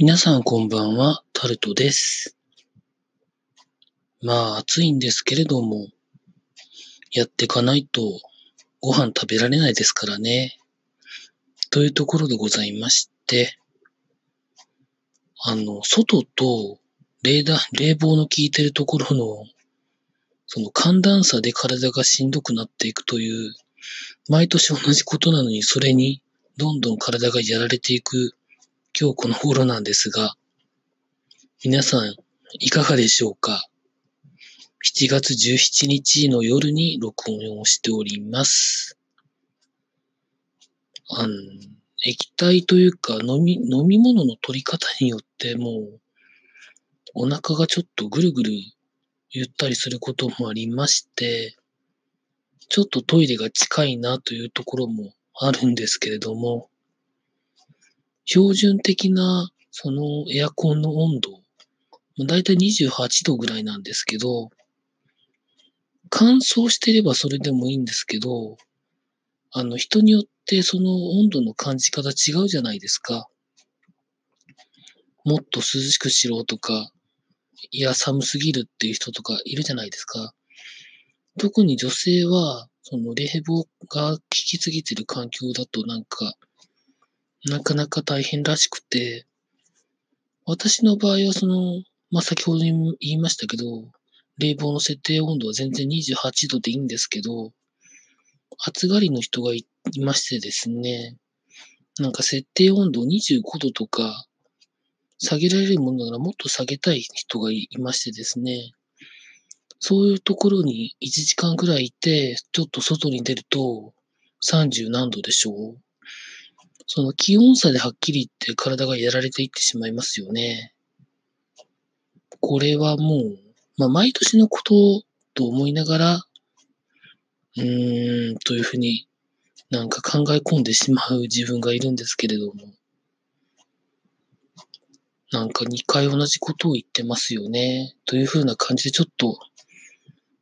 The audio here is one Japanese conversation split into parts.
皆さんこんばんは、タルトです。まあ暑いんですけれども、やってかないとご飯食べられないですからね。というところでございまして、あの、外と冷暖、冷房の効いてるところの、その寒暖差で体がしんどくなっていくという、毎年同じことなのにそれにどんどん体がやられていく今日この頃なんですが、皆さんいかがでしょうか ?7 月17日の夜に録音をしております。あの、液体というか飲み、飲み物の取り方によってもうお腹がちょっとぐるぐる言ったりすることもありまして、ちょっとトイレが近いなというところもあるんですけれども、標準的なそのエアコンの温度、だいたい28度ぐらいなんですけど、乾燥してればそれでもいいんですけど、あの人によってその温度の感じ方違うじゃないですか。もっと涼しくしろとか、いや寒すぎるっていう人とかいるじゃないですか。特に女性は、その冷房が効きすぎてる環境だとなんか、なかなか大変らしくて、私の場合はその、まあ、先ほど言いましたけど、冷房の設定温度は全然28度でいいんですけど、暑がりの人がいましてですね、なんか設定温度25度とか、下げられるものならもっと下げたい人がいましてですね、そういうところに1時間くらいいて、ちょっと外に出ると30何度でしょう。その気温差ではっきり言って体がやられていってしまいますよね。これはもう、まあ、毎年のことと思いながら、うーん、というふうになんか考え込んでしまう自分がいるんですけれども、なんか2回同じことを言ってますよね。というふうな感じでちょっと、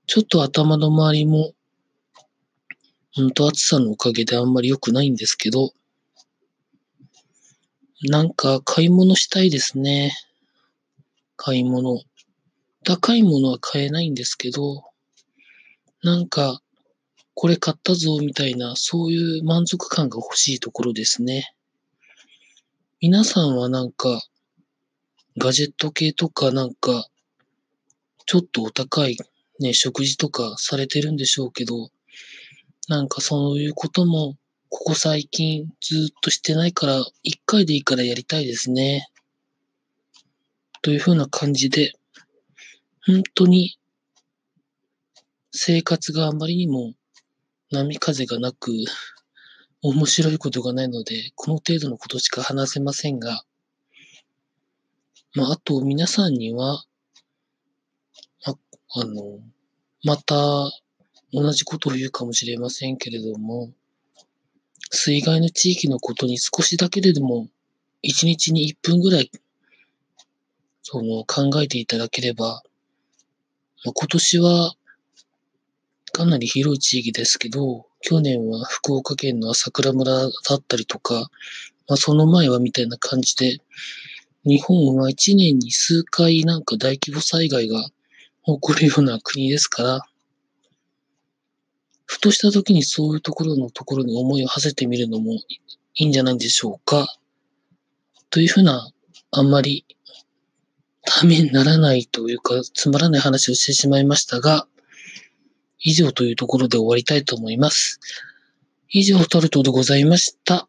ちょっと頭の周りも、本当暑さのおかげであんまり良くないんですけど、なんか買い物したいですね。買い物。高いものは買えないんですけど、なんか、これ買ったぞみたいな、そういう満足感が欲しいところですね。皆さんはなんか、ガジェット系とかなんか、ちょっとお高いね、食事とかされてるんでしょうけど、なんかそういうこともここ最近ずっとしてないから、一回でいいからやりたいですね。というふうな感じで、本当に生活があまりにも波風がなく、面白いことがないので、この程度のことしか話せませんが、まあ、あと皆さんには、ああの、また同じことを言うかもしれませんけれども、水害の地域のことに少しだけれども、一日に1分ぐらい、その、考えていただければ、今年は、かなり広い地域ですけど、去年は福岡県の朝倉村だったりとか、まあ、その前はみたいな感じで、日本は一年に数回なんか大規模災害が起こるような国ですから、ふとした時にそういうところのところに思いを馳せてみるのもいいんじゃないでしょうか。というふうな、あんまりためにならないというか、つまらない話をしてしまいましたが、以上というところで終わりたいと思います。以上、タルトでございました。